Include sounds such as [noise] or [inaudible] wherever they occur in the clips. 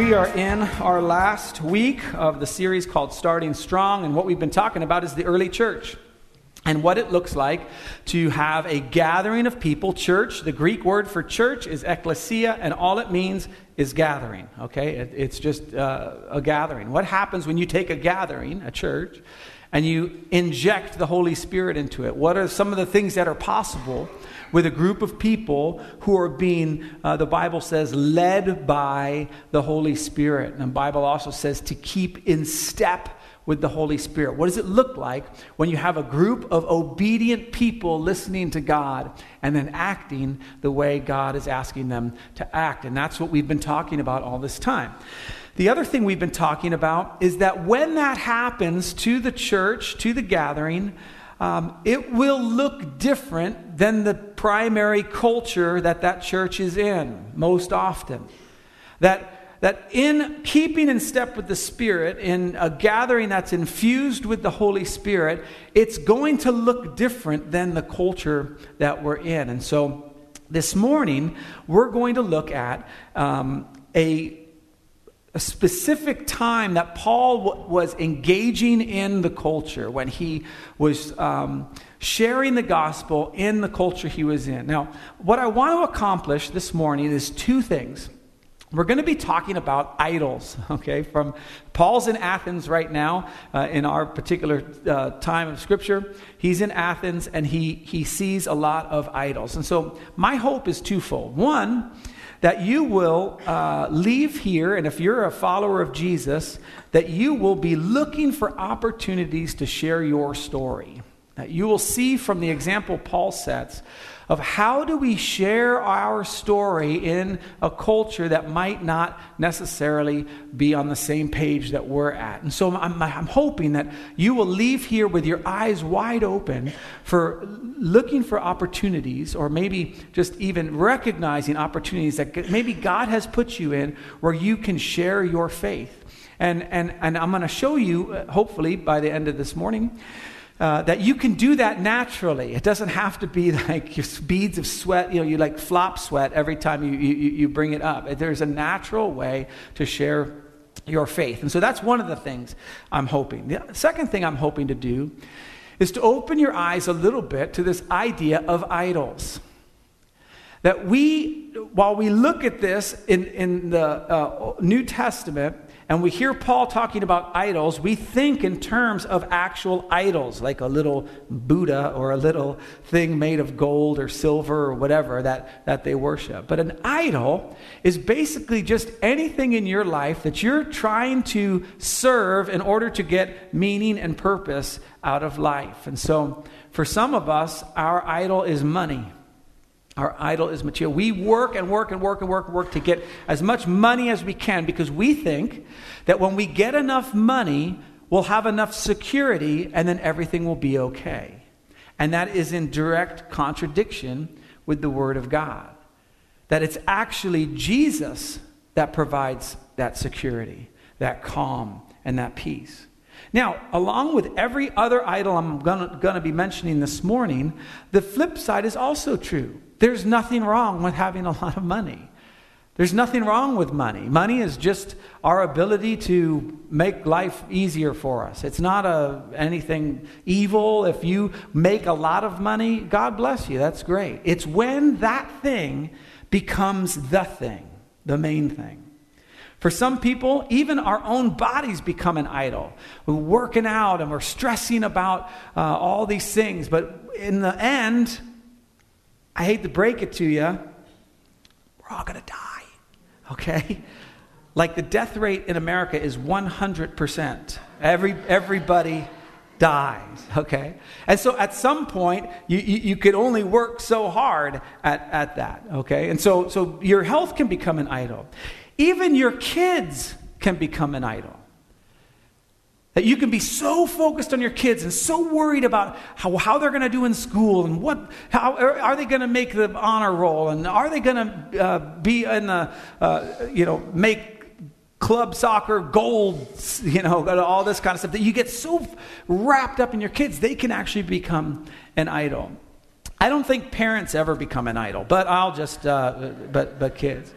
We are in our last week of the series called Starting Strong, and what we've been talking about is the early church and what it looks like to have a gathering of people. Church, the Greek word for church is ecclesia, and all it means is gathering, okay? It, it's just uh, a gathering. What happens when you take a gathering, a church, and you inject the Holy Spirit into it? What are some of the things that are possible? with a group of people who are being, uh, the Bible says, led by the Holy Spirit. And the Bible also says to keep in step with the Holy Spirit. What does it look like when you have a group of obedient people listening to God and then acting the way God is asking them to act? And that's what we've been talking about all this time. The other thing we've been talking about is that when that happens to the church, to the gathering, um, it will look different than the primary culture that that church is in most often. That, that in keeping in step with the Spirit, in a gathering that's infused with the Holy Spirit, it's going to look different than the culture that we're in. And so this morning, we're going to look at um, a a specific time that Paul w- was engaging in the culture when he was um, sharing the gospel in the culture he was in. Now, what I want to accomplish this morning is two things. We're going to be talking about idols, [laughs] okay? From Paul's in Athens right now uh, in our particular uh, time of Scripture. He's in Athens and he, he sees a lot of idols. And so my hope is twofold. One, that you will uh, leave here, and if you're a follower of Jesus, that you will be looking for opportunities to share your story. That you will see from the example Paul sets of how do we share our story in a culture that might not necessarily be on the same page that we're at. And so I'm, I'm hoping that you will leave here with your eyes wide open for looking for opportunities or maybe just even recognizing opportunities that maybe God has put you in where you can share your faith. And, and, and I'm going to show you, uh, hopefully, by the end of this morning, uh, that you can do that naturally. It doesn't have to be [laughs] like beads of sweat, you know, you like flop sweat every time you, you, you bring it up. There's a natural way to share your faith. And so that's one of the things I'm hoping. The second thing I'm hoping to do is to open your eyes a little bit to this idea of idols. That we, while we look at this in, in the uh, New Testament, and we hear Paul talking about idols, we think in terms of actual idols, like a little Buddha or a little thing made of gold or silver or whatever that, that they worship. But an idol is basically just anything in your life that you're trying to serve in order to get meaning and purpose out of life. And so for some of us, our idol is money. Our idol is material. We work and work and work and work and work to get as much money as we can because we think that when we get enough money, we'll have enough security and then everything will be okay. And that is in direct contradiction with the Word of God. That it's actually Jesus that provides that security, that calm, and that peace. Now, along with every other idol I'm going to be mentioning this morning, the flip side is also true. There's nothing wrong with having a lot of money. There's nothing wrong with money. Money is just our ability to make life easier for us. It's not a, anything evil. If you make a lot of money, God bless you. That's great. It's when that thing becomes the thing, the main thing. For some people, even our own bodies become an idol. We're working out and we're stressing about uh, all these things, but in the end, I hate to break it to you, we're all going to die. Okay? Like the death rate in America is 100%. Every, everybody dies, okay? And so at some point, you, you, you, could only work so hard at, at that, okay? And so, so your health can become an idol. Even your kids can become an idol. That you can be so focused on your kids and so worried about how, how they're going to do in school and what, how are they going to make the honor roll and are they going to uh, be in the, uh, you know, make club soccer gold, you know, all this kind of stuff that you get so wrapped up in your kids, they can actually become an idol. I don't think parents ever become an idol, but I'll just, uh, but, but kids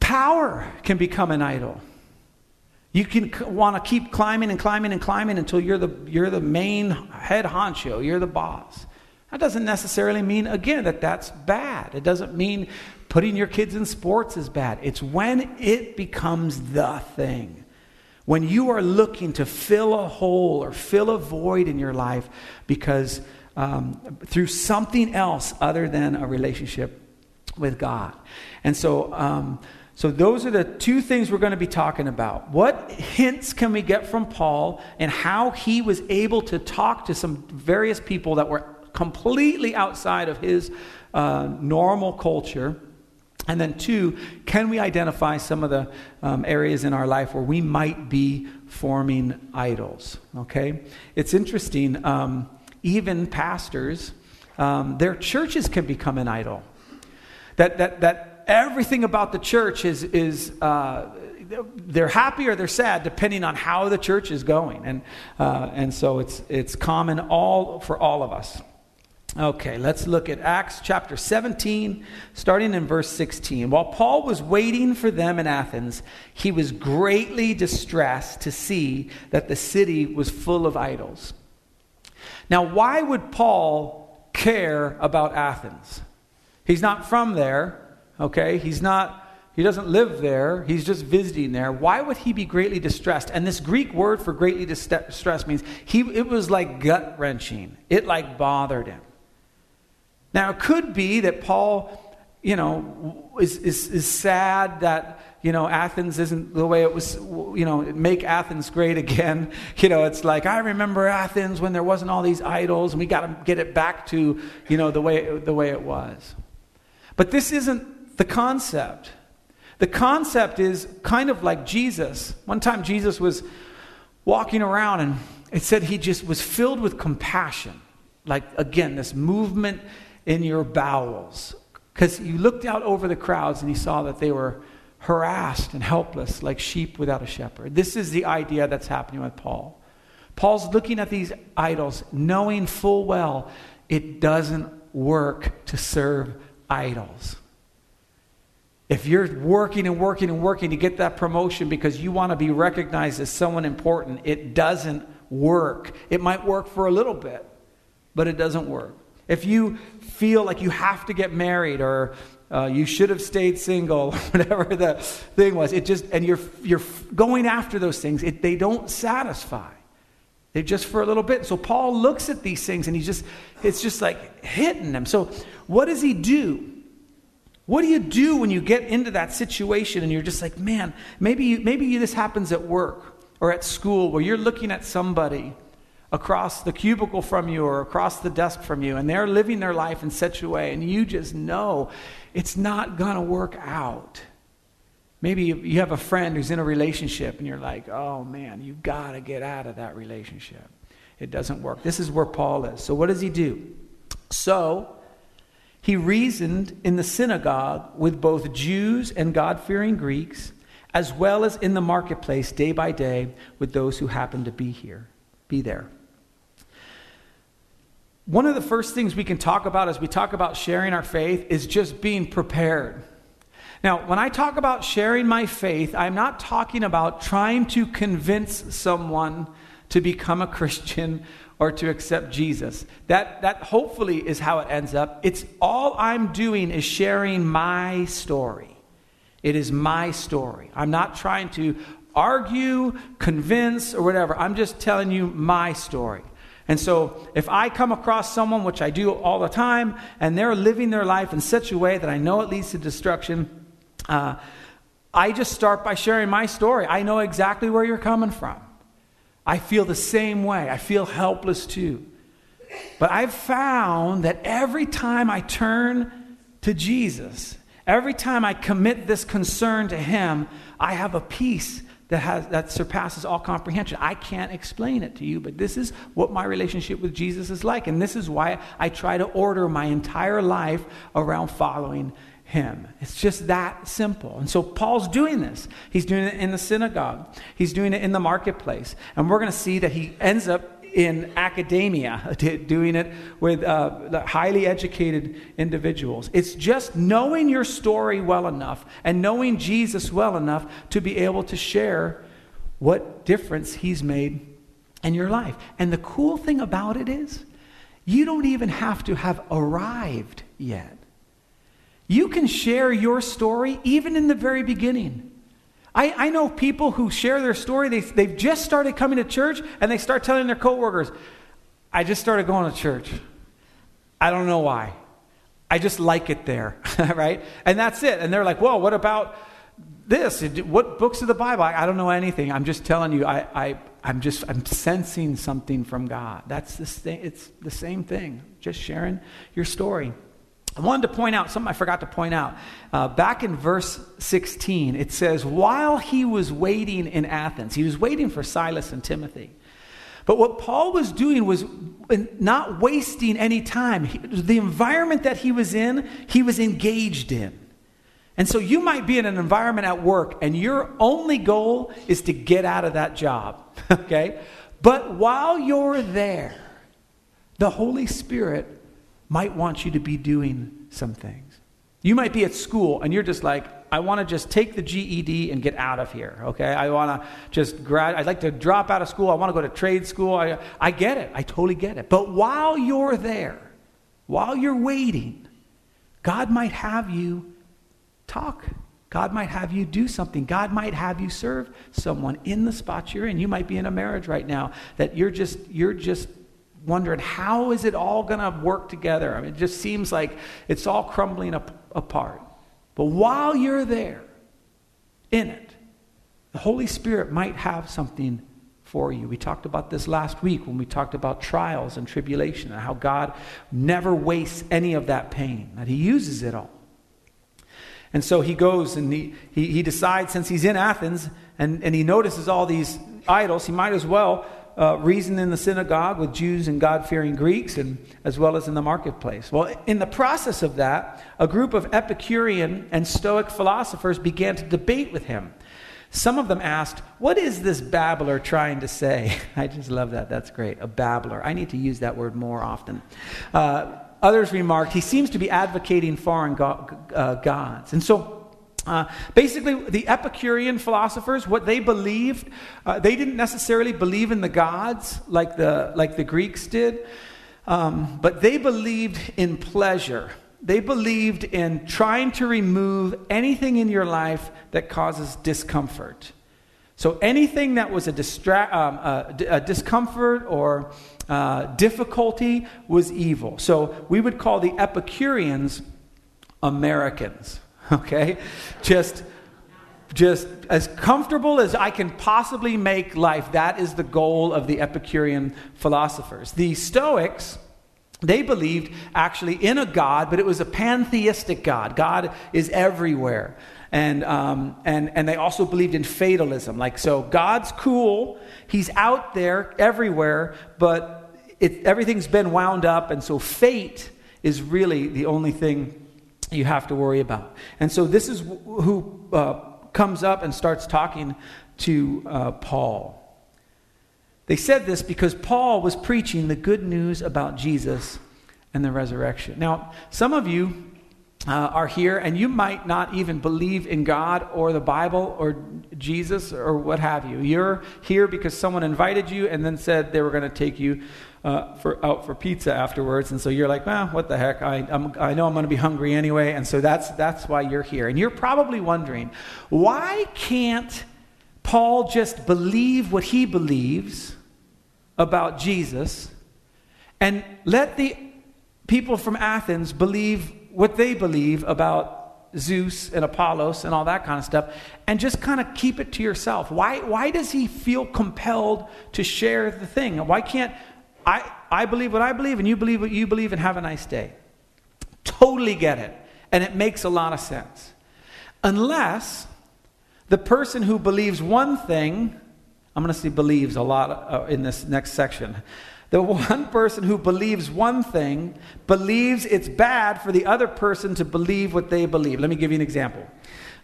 Power can become an idol. You can want to keep climbing and climbing and climbing until you're the, you're the main head honcho, you're the boss. That doesn't necessarily mean, again, that that's bad. It doesn't mean putting your kids in sports is bad. It's when it becomes the thing. When you are looking to fill a hole or fill a void in your life because um, through something else other than a relationship with God. And so, um, so those are the two things we're going to be talking about. What hints can we get from Paul and how he was able to talk to some various people that were completely outside of his uh, normal culture? And then, two, can we identify some of the um, areas in our life where we might be forming idols? Okay? It's interesting, um, even pastors, um, their churches can become an idol. That, that, that everything about the church is, is uh, they're happy or they're sad depending on how the church is going. And, uh, and so it's, it's common all for all of us. Okay, let's look at Acts chapter 17, starting in verse 16. While Paul was waiting for them in Athens, he was greatly distressed to see that the city was full of idols. Now, why would Paul care about Athens? He's not from there, okay? He's not he doesn't live there, he's just visiting there. Why would he be greatly distressed? And this Greek word for greatly distressed means he it was like gut wrenching. It like bothered him. Now, it could be that Paul, you know, is, is, is sad that, you know, Athens isn't the way it was, you know, make Athens great again. [laughs] You know, it's like, I remember Athens when there wasn't all these idols, and we got to get it back to, you know, the way, the way it was. But this isn't the concept. The concept is kind of like Jesus. One time Jesus was walking around, and it said he just was filled with compassion. Like, again, this movement in your bowels. Because you looked out over the crowds and he saw that they were harassed and helpless like sheep without a shepherd. This is the idea that's happening with Paul. Paul's looking at these idols, knowing full well it doesn't work to serve idols. If you're working and working and working to get that promotion because you want to be recognized as someone important, it doesn't work. It might work for a little bit, but it doesn't work. If you feel like you have to get married or uh, you should have stayed single, [laughs] whatever the thing was, it just, and you're, you're going after those things, it, they don't satisfy. They're just for a little bit. So Paul looks at these things and he just, it's just like hitting them. So what does he do? What do you do when you get into that situation and you're just like, man, maybe, you, maybe you, this happens at work or at school where you're looking at somebody across the cubicle from you or across the desk from you, and they're living their life in such a way, and you just know it's not going to work out. Maybe you have a friend who's in a relationship, and you're like, oh man, you've got to get out of that relationship. It doesn't work. This is where Paul is. So, what does he do? So, he reasoned in the synagogue with both Jews and God fearing Greeks, as well as in the marketplace day by day with those who happened to be here, be there one of the first things we can talk about as we talk about sharing our faith is just being prepared. Now, when I talk about sharing my faith, I'm not talking about trying to convince someone to become a Christian or to accept Jesus. That, that hopefully is how it ends up. It's all I'm doing is sharing my story. It is my story. I'm not trying to argue, convince, or whatever. I'm just telling you my story. And so, if I come across someone, which I do all the time, and they're living their life in such a way that I know it leads to destruction, uh, I just start by sharing my story. I know exactly where you're coming from. I feel the same way. I feel helpless too. But I've found that every time I turn to Jesus, every time I commit this concern to Him, I have a peace that, has, that surpasses all comprehension. I can't explain it to you, but this is what my relationship with Jesus is like. And this is why I try to order my entire life around following him. It's just that simple. And so Paul's doing this. He's doing it in the synagogue, he's doing it in the marketplace. And we're going to see that he ends up in academia, [laughs] doing it with uh, highly educated individuals. It's just knowing your story well enough and knowing Jesus well enough to be able to share what difference he's made in your life. And the cool thing about it is, you don't even have to have arrived yet. You can share your story even in the very beginning. I, I know people who share their story, they, they've just started coming to church and they start telling their coworkers, I just started going to church. I don't know why. I just like it there, [laughs] right? And that's it. And they're like, well, what about this? What books of the Bible? I, I don't know anything. I'm just telling you, I, I, I'm just, I'm sensing something from God. That's the thing. It's the same thing. Just sharing your story. I wanted to point out something I forgot to point out. Uh, back in verse 16, it says, While he was waiting in Athens, he was waiting for Silas and Timothy. But what Paul was doing was not wasting any time. He, the environment that he was in, he was engaged in. And so you might be in an environment at work and your only goal is to get out of that job, [laughs] okay? But while you're there, the Holy Spirit might want you to be doing some things. You might be at school and you're just like, I want to just take the GED and get out of here, okay? I want to just grad I'd like to drop out of school. I want to go to trade school. I, I get it. I totally get it. But while you're there, while you're waiting, God might have you talk. God might have you do something. God might have you serve someone in the spot you're in. You might be in a marriage right now that you're just you're just wondering how is it all going to work together? I mean, it just seems like it's all crumbling up, apart. But while you're there, in it, the Holy Spirit might have something for you. We talked about this last week when we talked about trials and tribulation and how God never wastes any of that pain, that He uses it all. And so he goes and he, he, he decides, since he's in Athens and, and he notices all these idols, he might as well uh, reason in the synagogue with Jews and God fearing Greeks, and as well as in the marketplace. Well, in the process of that, a group of Epicurean and Stoic philosophers began to debate with him. Some of them asked, What is this babbler trying to say? [laughs] I just love that. That's great. A babbler. I need to use that word more often. Uh, others remarked, He seems to be advocating foreign go- uh, gods. And so, uh, basically, the Epicurean philosophers, what they believed, uh, they didn't necessarily believe in the gods like the, like the Greeks did, um, but they believed in pleasure. They believed in trying to remove anything in your life that causes discomfort. So anything that was a, distra- um, a, a discomfort or uh, difficulty was evil. So we would call the Epicureans Americans. [laughs] okay? Just just as comfortable as I can possibly make life. That is the goal of the Epicurean philosophers. The Stoics, they believed actually in a God, but it was a pantheistic God. God is everywhere. And, um, and, and they also believed in fatalism. Like, so God's cool, He's out there everywhere, but it, everything's been wound up, and so fate is really the only thing you have to worry about. And so this is who uh, comes up and starts talking to uh, Paul. They said this because Paul was preaching the good news about Jesus and the resurrection. Now, some of you uh, are here and you might not even believe in God or the Bible or Jesus or what have you. You're here because someone invited you and then said they were going to take you uh, for, out for pizza afterwards. And so you're like, well, what the heck? I, I'm, I know I'm going to be hungry anyway. And so that's, that's why you're here. And you're probably wondering, why can't Paul just believe what he believes about Jesus and let the people from Athens believe what they believe about Zeus and Apollos and all that kind of stuff, and just kind of keep it to yourself. Why, why does he feel compelled to share the thing? Why can't I, I believe what I believe and you believe what you believe and have a nice day. Totally get it. And it makes a lot of sense. Unless the person who believes one thing, I'm going to see believes a lot uh, in this next section. The one person who believes one thing believes it's bad for the other person to believe what they believe. Let me give you an example.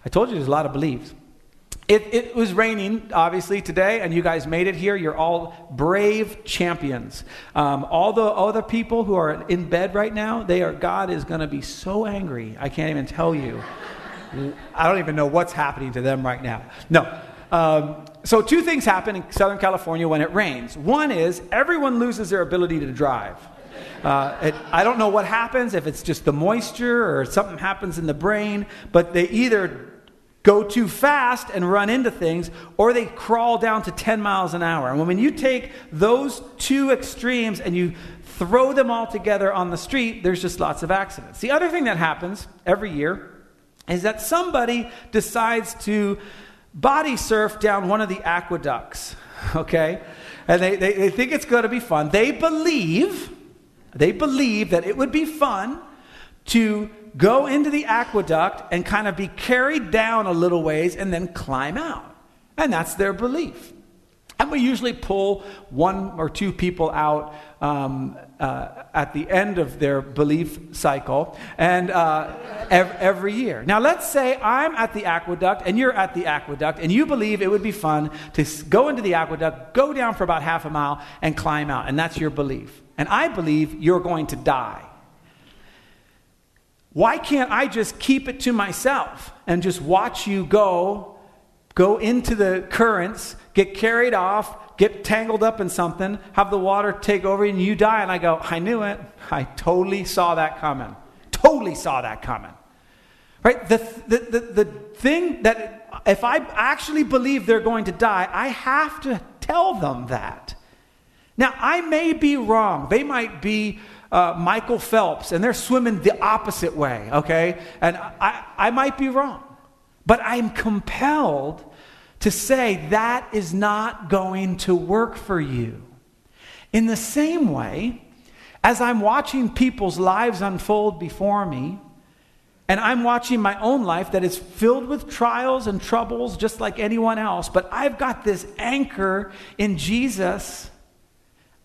I told you there's a lot of beliefs. It, it, was raining, obviously, today, and you guys made it here. You're all brave champions. Um, all the other people who are in bed right now, they are. God is going to be so angry. I can't even tell you. I don't even know what's happening to them right now. No. Um, so, two things happen in Southern California when it rains. One is everyone loses their ability to drive. Uh, it, I don't know what happens, if it's just the moisture or something happens in the brain, but they either go too fast and run into things, or they crawl down to 10 miles an hour. And when you take those two extremes and you throw them all together on the street, there's just lots of accidents. The other thing that happens every year is that somebody decides to body surf down one of the aqueducts, [laughs] okay? And they, they, they think it's going to be fun. They believe, they believe that it would be fun to go into the aqueduct and kind of be carried down a little ways and then climb out. And that's their belief. And we usually pull one or two people out um, uh, at the end of their belief cycle and uh, ev- every year. Now, let's say I'm at the aqueduct and you're at the aqueduct, and you believe it would be fun to go into the aqueduct, go down for about half a mile, and climb out. And that's your belief. And I believe you're going to die. Why can't I just keep it to myself and just watch you go, go into the currents, get carried off, get tangled up in something, have the water take over and you die? And I go, I knew it. I totally saw that coming. Totally saw that coming. Right? The, the, the, the thing that, if I actually believe they're going to die, I have to tell them that. Now, I may be wrong. They might be uh, Michael Phelps and they're swimming the opposite way, okay? And I, I might be wrong, but I'm compelled to say that is not going to work for you. In the same way, as I'm watching people's lives unfold before me, and I'm watching my own life that is filled with trials and troubles just like anyone else, but I've got this anchor in Jesus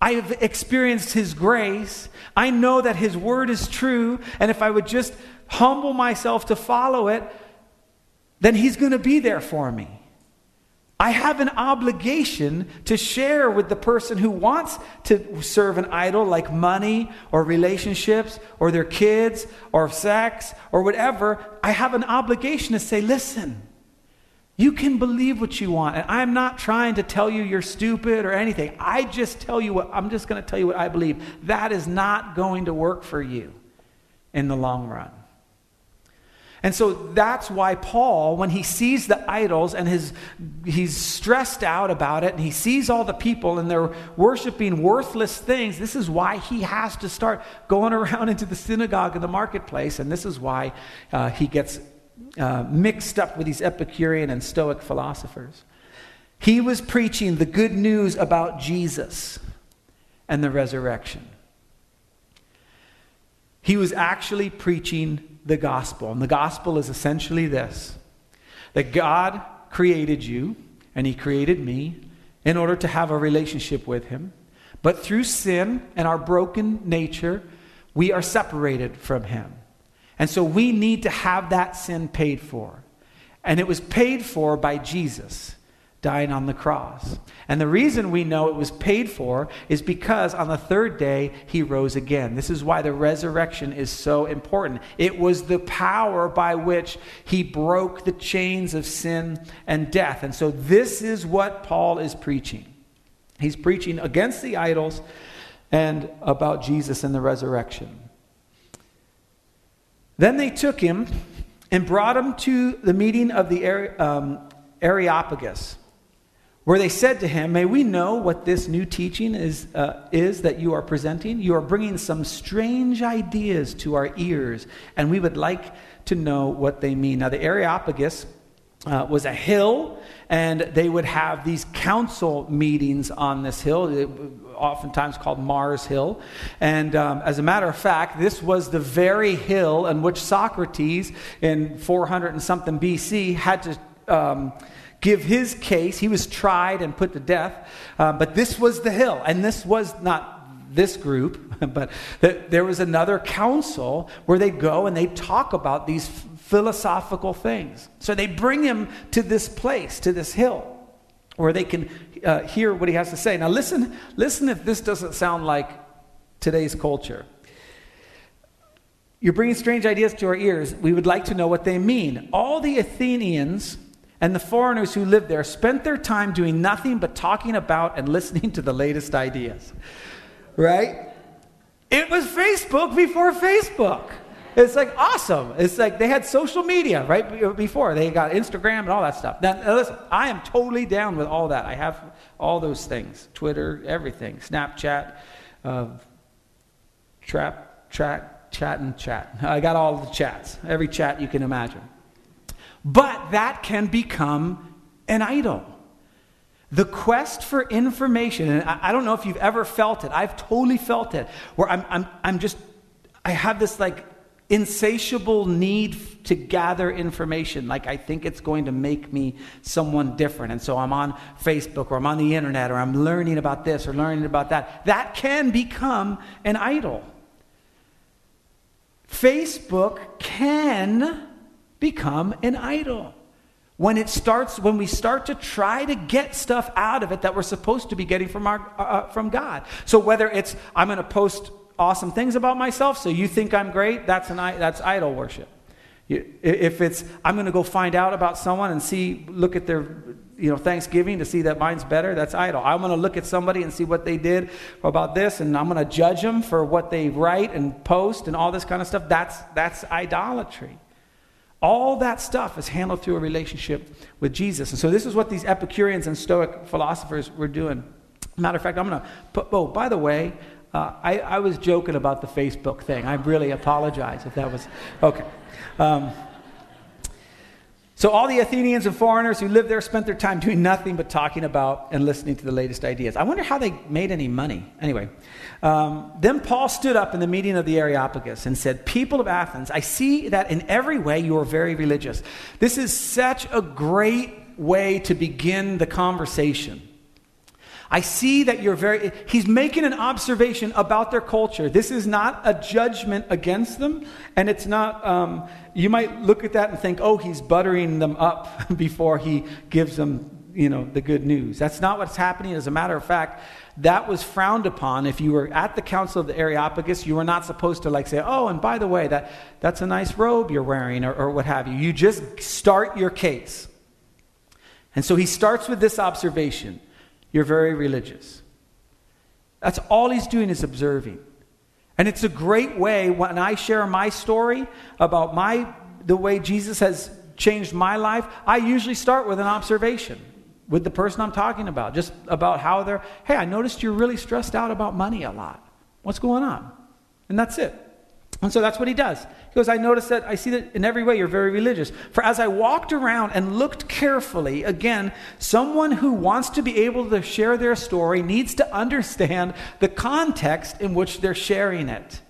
I have experienced His grace. I know that His word is true. And if I would just humble myself to follow it, then He's going to be there for me. I have an obligation to share with the person who wants to serve an idol like money or relationships or their kids or sex or whatever. I have an obligation to say, listen, you can believe what you want. And I'm not trying to tell you you're stupid or anything. I just tell you what, I'm just going to tell you what I believe. That is not going to work for you in the long run. And so that's why Paul, when he sees the idols and his, he's stressed out about it, and he sees all the people and they're worshiping worthless things, this is why he has to start going [laughs] around into the synagogue and the marketplace. And this is why uh, he gets uh, mixed up with these Epicurean and Stoic philosophers. He was preaching the good news about Jesus and the resurrection. He was actually preaching the gospel. And the gospel is essentially this that God created you and He created me in order to have a relationship with Him. But through sin and our broken nature, we are separated from Him. And so we need to have that sin paid for. And it was paid for by Jesus dying on the cross. And the reason we know it was paid for is because on the third day he rose again. This is why the resurrection is so important. It was the power by which he broke the chains of sin and death. And so this is what Paul is preaching. He's preaching against the idols and about Jesus and the resurrection. Then they took him and brought him to the meeting of the um, Areopagus, where they said to him, May we know what this new teaching is, uh, is that you are presenting? You are bringing some strange ideas to our ears, and we would like to know what they mean. Now, the Areopagus uh, was a hill, and they would have these council meetings on this hill, oftentimes called Mars Hill. And um, as a matter of fact, this was the very hill in which Socrates, in 400 and something BC, had to. Um, give his case. He was tried and put to death. Uh, but this was the hill. And this was not this group, [laughs] but there was another council where they'd go and they'd talk about these philosophical things. So they bring him to this place, to this hill, where they can uh, hear what he has to say. Now, listen, listen if this doesn't sound like today's culture. You're bringing strange ideas to our ears. We would like to know what they mean. All the Athenians and the foreigners who lived there spent their time doing nothing but talking about and [laughs] listening to the latest ideas. Right? It was Facebook before Facebook. It's like awesome. It's like they had social media right before. They got Instagram and all that stuff. Now, now, listen, I am totally down with all that. I have all those things Twitter, everything, Snapchat, uh, trap, track, chat, and chat. I got all the chats, every chat you can imagine. But that can become an idol. The quest for information, and I, I don't know if you've ever felt it, I've totally felt it, where I'm, I'm, I'm just, I have this like insatiable need to gather information. Like, I think it's going to make me someone different. And so I'm on Facebook or I'm on the internet or I'm learning about this or learning about that. That can become an idol. Facebook can become an idol. When it starts, when we start to try to get stuff out of it that we're supposed to be getting from, our, uh, uh from God. So whether it's, I'm going to post awesome things about myself, so you think I'm great, that's, an, that's idol worship. If it's, I'm going to go find out about someone and see, look at their, you know, Thanksgiving to see that mine's better, that's idol. I'm going to look at somebody and see what they did about this, and I'm going to judge them for what they write and post and all this kind of stuff. That's, that's idolatry. All that stuff is handled through a relationship with Jesus. And so this is what these Epicureans and Stoic philosophers were doing. Matter of fact, I'm going to put, oh, by the way, uh, I, I, was joking about the Facebook thing. I really apologize if that was, okay. Um, so all the Athenians and foreigners who lived there spent their time doing nothing but talking about and listening to the latest ideas. I wonder how they made any money. Anyway, um, then Paul stood up in the meeting of the Areopagus and said, People of Athens, I see that in every way you are very religious. This is such a great way to begin the conversation. I see that you're very, he's making an observation about their culture. This is not a judgment against them, and it's not, um, you might look at that and think, oh, he's buttering them up [laughs] before he gives them, you know, the good news. That's not what's happening. As a matter of fact, that was frowned upon. If you were at the Council of the Areopagus, you were not supposed to like say, oh, and by the way, that, that's a nice robe you're wearing, or, or what have you. You just start your case. And so he starts with this observation. You're very religious. That's all he's doing is observing. And it's a great way when I share my story about my the way Jesus has changed my life, I usually start with an observation with the person I'm talking about, just about how they're, hey, I noticed you're really stressed out about money a lot. What's going on? And that's it. And so that's what he does. He goes, I notice that I see that in every way you're very religious. For as I walked around and looked carefully, again, someone who wants to be able to share their story needs to understand the context in which they're sharing it.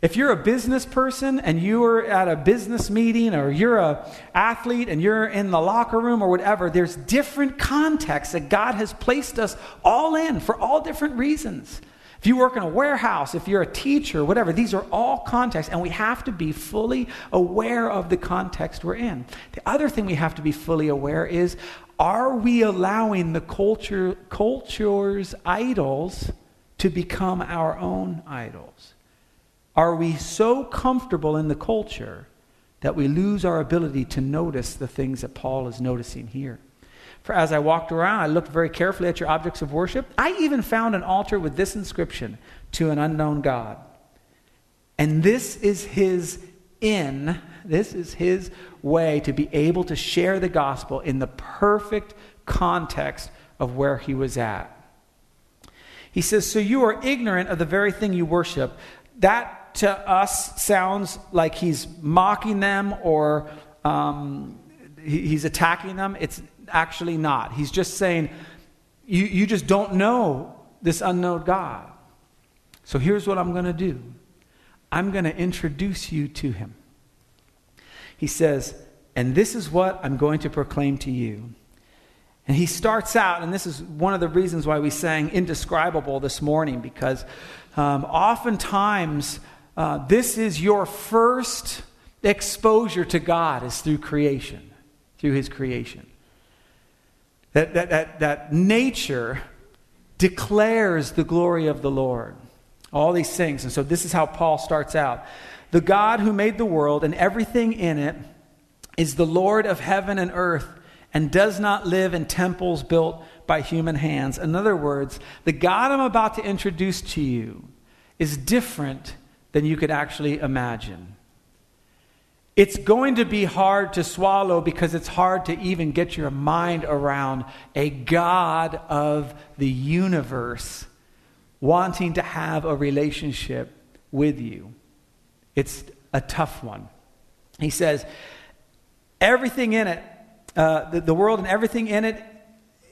If you're a business person and you are at a business meeting or you're an athlete and you're in the locker room or whatever, there's different contexts that God has placed us all in for all different reasons. If you work in a warehouse, if you're a teacher, whatever, these are all contexts, and we have to be fully aware of the context we're in. The other thing we have to be fully aware is are we allowing the culture, culture's idols to become our own idols? Are we so comfortable in the culture that we lose our ability to notice the things that Paul is noticing here? For as I walked around, I looked very carefully at your objects of worship. I even found an altar with this inscription to an unknown God. And this is his in, this is his way to be able to share the gospel in the perfect context of where he was at. He says, So you are ignorant of the very thing you worship. That to us sounds like he's mocking them or um, he's attacking them. It's actually not. He's just saying, you, you just don't know this unknown God. So here's what I'm going to do I'm going to introduce you to him. He says, and this is what I'm going to proclaim to you. And he starts out, and this is one of the reasons why we sang Indescribable this morning, because um, oftentimes uh, this is your first exposure to God is through creation, through his creation. That, that, that, that nature declares the glory of the Lord. All these things. And so this is how Paul starts out. The God who made the world and everything in it is the Lord of heaven and earth and does not live in temples built by human hands. In other words, the God I'm about to introduce to you is different than you could actually imagine. It's going to be hard to swallow because it's hard to even get your mind around a God of the universe wanting to have a relationship with you. It's a tough one. He says, everything in it, uh, the, the world and everything in it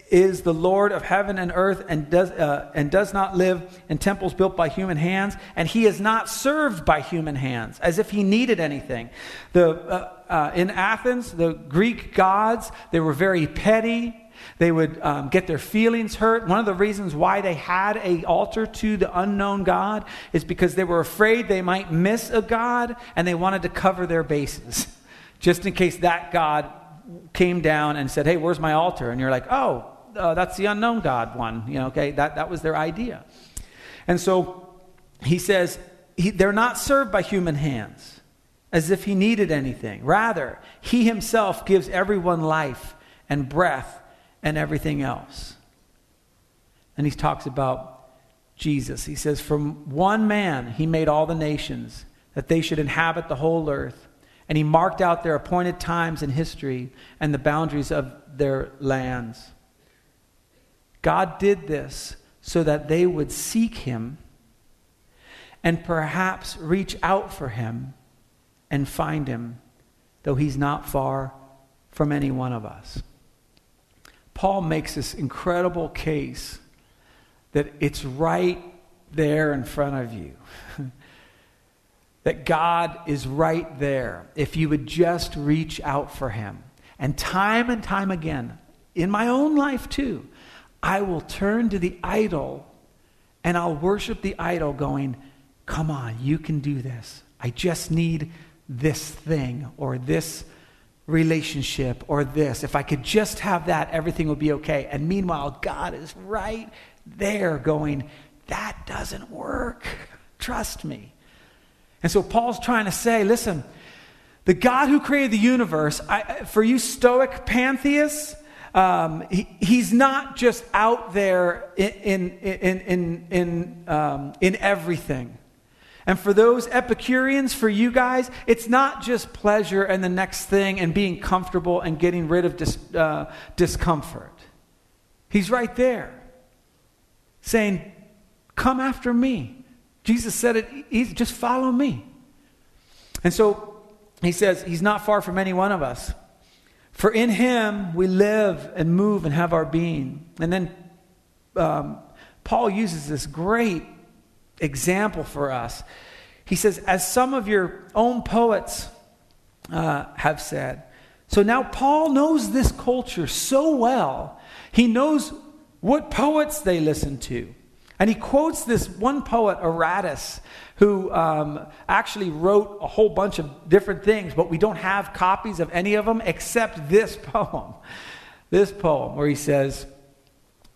is the Lord of heaven and earth and does, uh, and does not live in temples built by human hands, and he is not served by human hands as if he needed anything. The, uh, uh, in Athens, the Greek gods, they were very petty. They would um, get their feelings hurt. One of the reasons why they had a altar to the unknown God is because they were afraid they might miss a God, and they wanted to cover their bases, [laughs] just in case that God came down and said, "Hey, where's my altar?" And you're like, "Oh, uh, that's the unknown God one. You know, okay, that, that was their idea. And so he says, he, they're not served by human hands as if he needed anything. Rather, he himself gives everyone life and breath and everything else. And he talks about Jesus. He says, From one man he made all the nations, that they should inhabit the whole earth. And he marked out their appointed times in history and the boundaries of their lands. God did this so that they would seek him and perhaps reach out for him and find him, though he's not far from any one of us. Paul makes this incredible case that it's right there in front of you. [laughs] that God is right there if you would just reach out for him. And time and time again, in my own life too, I will turn to the idol and I'll worship the idol, going, Come on, you can do this. I just need this thing or this relationship or this. If I could just have that, everything would be okay. And meanwhile, God is right there going, That doesn't work. [laughs] Trust me. And so Paul's trying to say, Listen, the God who created the universe, I, for you Stoic pantheists, um, he, he's not just out there in, in, in, in, um, in everything. And for those Epicureans, for you guys, it's not just pleasure and the next thing and being comfortable and getting rid of dis, uh, discomfort. He's right there saying, Come after me. Jesus said it he's, just follow me. And so he says, He's not far from any one of us. For in him we live and move and have our being. And then um, Paul uses this great example for us. He says, as some of your own poets uh, have said. So now Paul knows this culture so well, he knows what poets they listen to. And he quotes this one poet, Aratus, who um, actually wrote a whole bunch of different things, but we don't have copies of any of them except this [laughs] poem. This poem, where he says,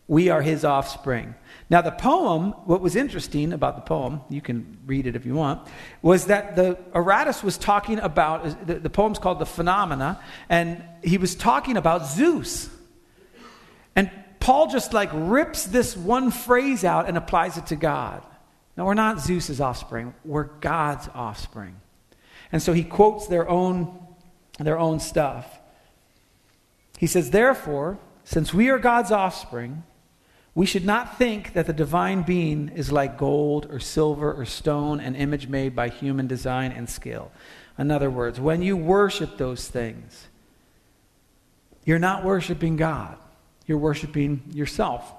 We are his offspring. Now, the poem, what was interesting about the poem, you can read it if you want, was that the Aratus was talking about, the, the poem's called The Phenomena, and he was talking about Zeus. Paul just like rips this one phrase out and applies it to God. Now, we're not Zeus's offspring, we're God's offspring. And so he quotes their own, their own stuff. He says, Therefore, since we are God's offspring, we should not think that the divine being is like gold or silver or stone, an image made by human design and skill. In other words, when you worship those things, you're not worshiping God you're worshiping yourself.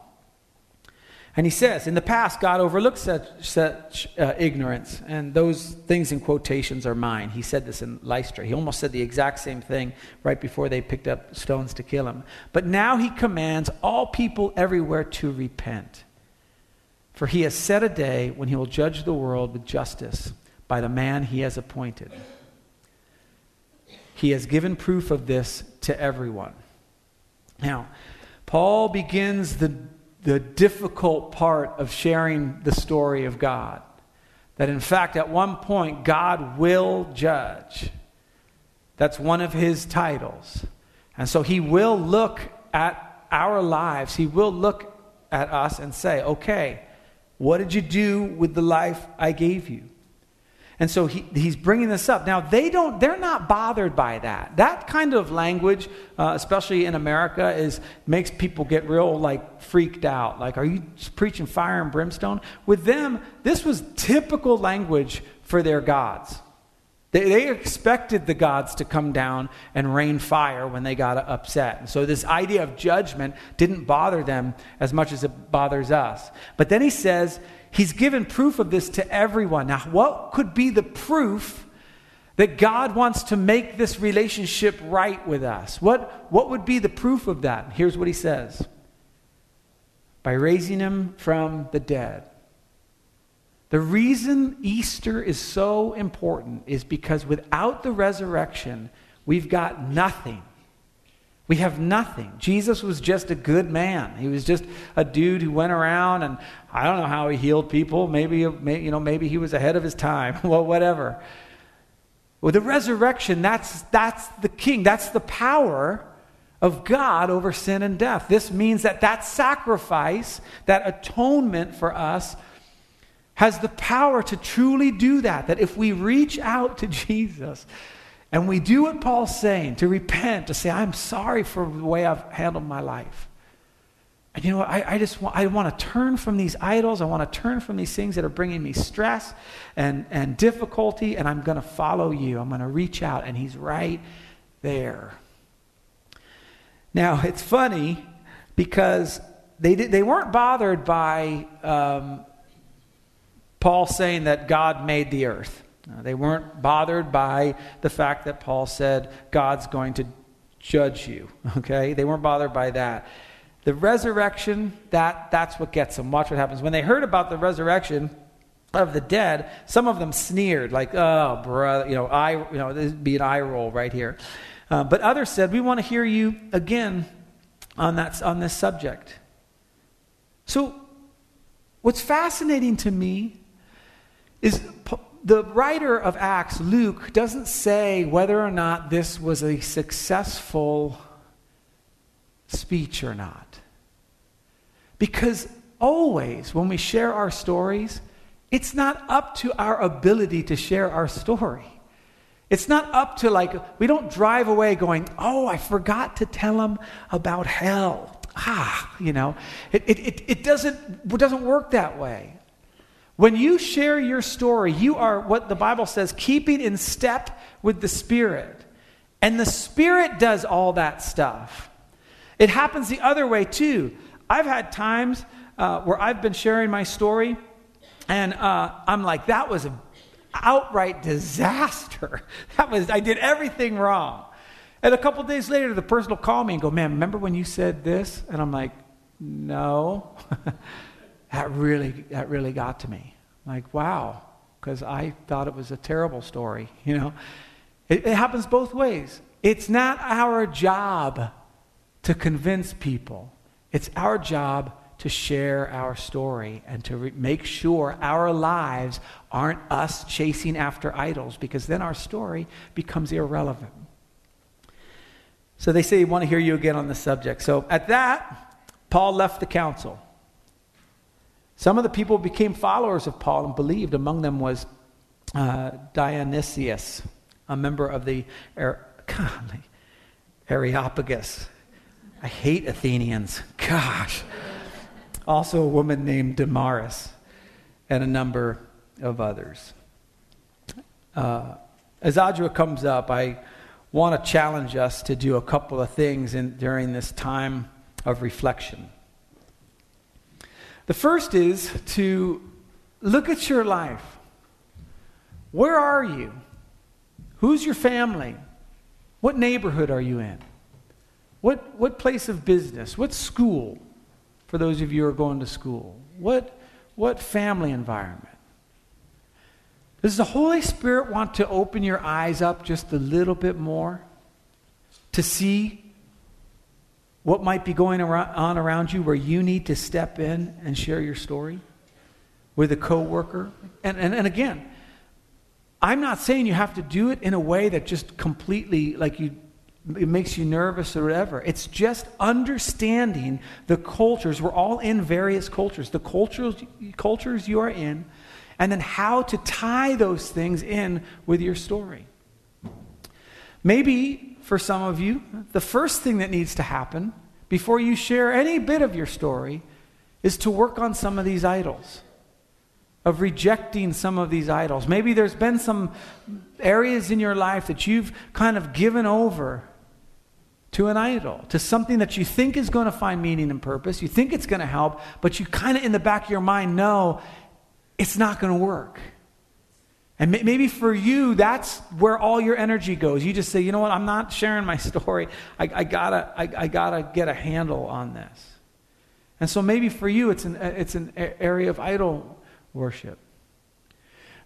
And he says, in the past, God overlooked such, such uh, ignorance, and those things in quotations are mine. He said this in Lystra. He almost said the exact same thing right before they picked up stones to kill him. But now he commands all people everywhere to repent. For he has set a day when he will judge the world with justice by the man he has appointed. he has given proof of this to everyone. Now, Paul begins the, the difficult part of sharing the story of God. That in fact, at one point, God will judge. That's one of his titles. And so he will look at our lives, he will look at us and say, okay, what did you do with the life I gave you? And so he, he's bringing this up. Now, they don't, they're not bothered by that. That kind of language, uh, especially in America, is, makes people get real, like, freaked out. Like, are you preaching fire and brimstone? With them, this was typical language for their gods. They, they expected the gods to come down and rain fire when they got upset. And so this idea of judgment didn't bother them as much as it bothers us. But then he says he's given proof of this to everyone. Now, what could be the proof that God wants to make this relationship right with us? What, what would be the proof of that? Here's what he says by raising him from the dead. The reason Easter is so important is because without the resurrection, we've got nothing. We have nothing. Jesus was just a good man. He was just a dude who went around and I don't know how he healed people. Maybe, you know, maybe he was ahead of his time. [laughs] well, whatever. With the resurrection, that's, that's the king. That's the power of God over sin and death. This means that that sacrifice, that atonement for us, has the power to truly do that. That if we reach out to [laughs] Jesus and we do what Paul's saying, to repent, to say, I'm sorry for the way I've handled my life. And you know what? I, I just want, I want to turn from these idols. I want to turn from these things that are bringing me stress and, and difficulty, and I'm going to follow you. I'm going to reach out, and he's right there. Now, it's funny because they, did, they weren't bothered by um, Paul saying that God made the earth. Uh, they weren't bothered by the fact that Paul said God's going to judge you. [laughs] Okay? They weren't bothered by that. The resurrection, that, that's what gets them. Watch what happens. When they heard about the resurrection of the dead, some of them sneered, like, oh, brother, you know, I, you know, this would be an eye roll right here. Uh, but others said, we want to hear you again on, that, on this subject. So, what's fascinating to me is the writer of Acts, Luke, doesn't say whether or not this was a successful speech or not. Because always, when we share our stories, it's not up to our ability to share our story. It's not up to like, we don't drive away going, oh, I forgot to tell them about hell. Ah, you know, it, it, it, it doesn't, it doesn't work that way. When you share your story, you are what the Bible says, keeping in step with the Spirit. And the Spirit does all that stuff. It happens the other way too. I've had times uh, where I've been sharing my story, and uh, I'm like, that was an outright disaster. [laughs] That was, I did everything wrong. And a couple days later, the person will call me and go, man, remember when you said this? And I'm like, no. [laughs] that really, that really got to me. Like, wow, because I thought it was a terrible story, [laughs] you know. It, it happens both ways. It's not our job to convince people. It's our job to share our story and to re- make sure our lives aren't us chasing after idols because then our story becomes irrelevant. So they say want to hear you again on the subject. So at that, Paul left the council. Some of the people became followers of Paul and believed. Among them was uh, Dionysius, a member of the Areopagus. I hate Athenians. Gosh. Also, a woman named Damaris, and a number of others. Uh, as Audra comes up, I want to challenge us to do a couple of things in, during this time of reflection. The first is to look at your life. Where are you? Who's your family? What neighborhood are you in? What, what place of business? What school? For those of you who are going to school. What, what family environment? Does the Holy Spirit want to open your eyes up just a little bit more? to see what might be going on around you where you need to step in and share your story with a coworker. And, and, and again, I'm not saying you have to do it in a way that just completely like you it makes you nervous or whatever. It's just understanding the cultures. We're all in various cultures. The cultures cultures you are in, and then how to tie those things in with your story. Maybe for some of you, the first thing that needs to happen before you share any bit of your story is to work on some of these idols, of rejecting some of these idols. Maybe there's been some areas in your life that you've kind of given over to an idol, to something that you think is going to find meaning and purpose. You think it's going to help, but you kind of in the back of your mind know it's not going to work. And maybe for you, that's where all your energy goes. You just say, you know what, I'm not sharing my [laughs] story. I, I gotta, I, I, gotta get a handle on this. And so maybe for you, it's an, it's an area of idol worship.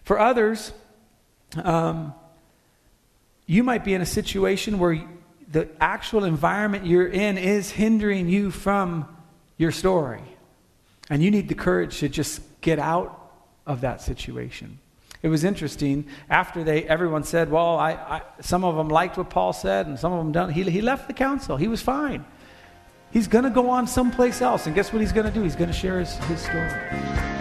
For others, um, you might be in a situation where the actual environment you're in is hindering you from your story. And you need the courage to just get out of that situation. It was interesting. After they, everyone said, well, I, I, some of them liked what Paul said and some of them don't. He, he left the council. He was fine. He's going to go on someplace else. And guess what he's going to do? He's going to share his, his story.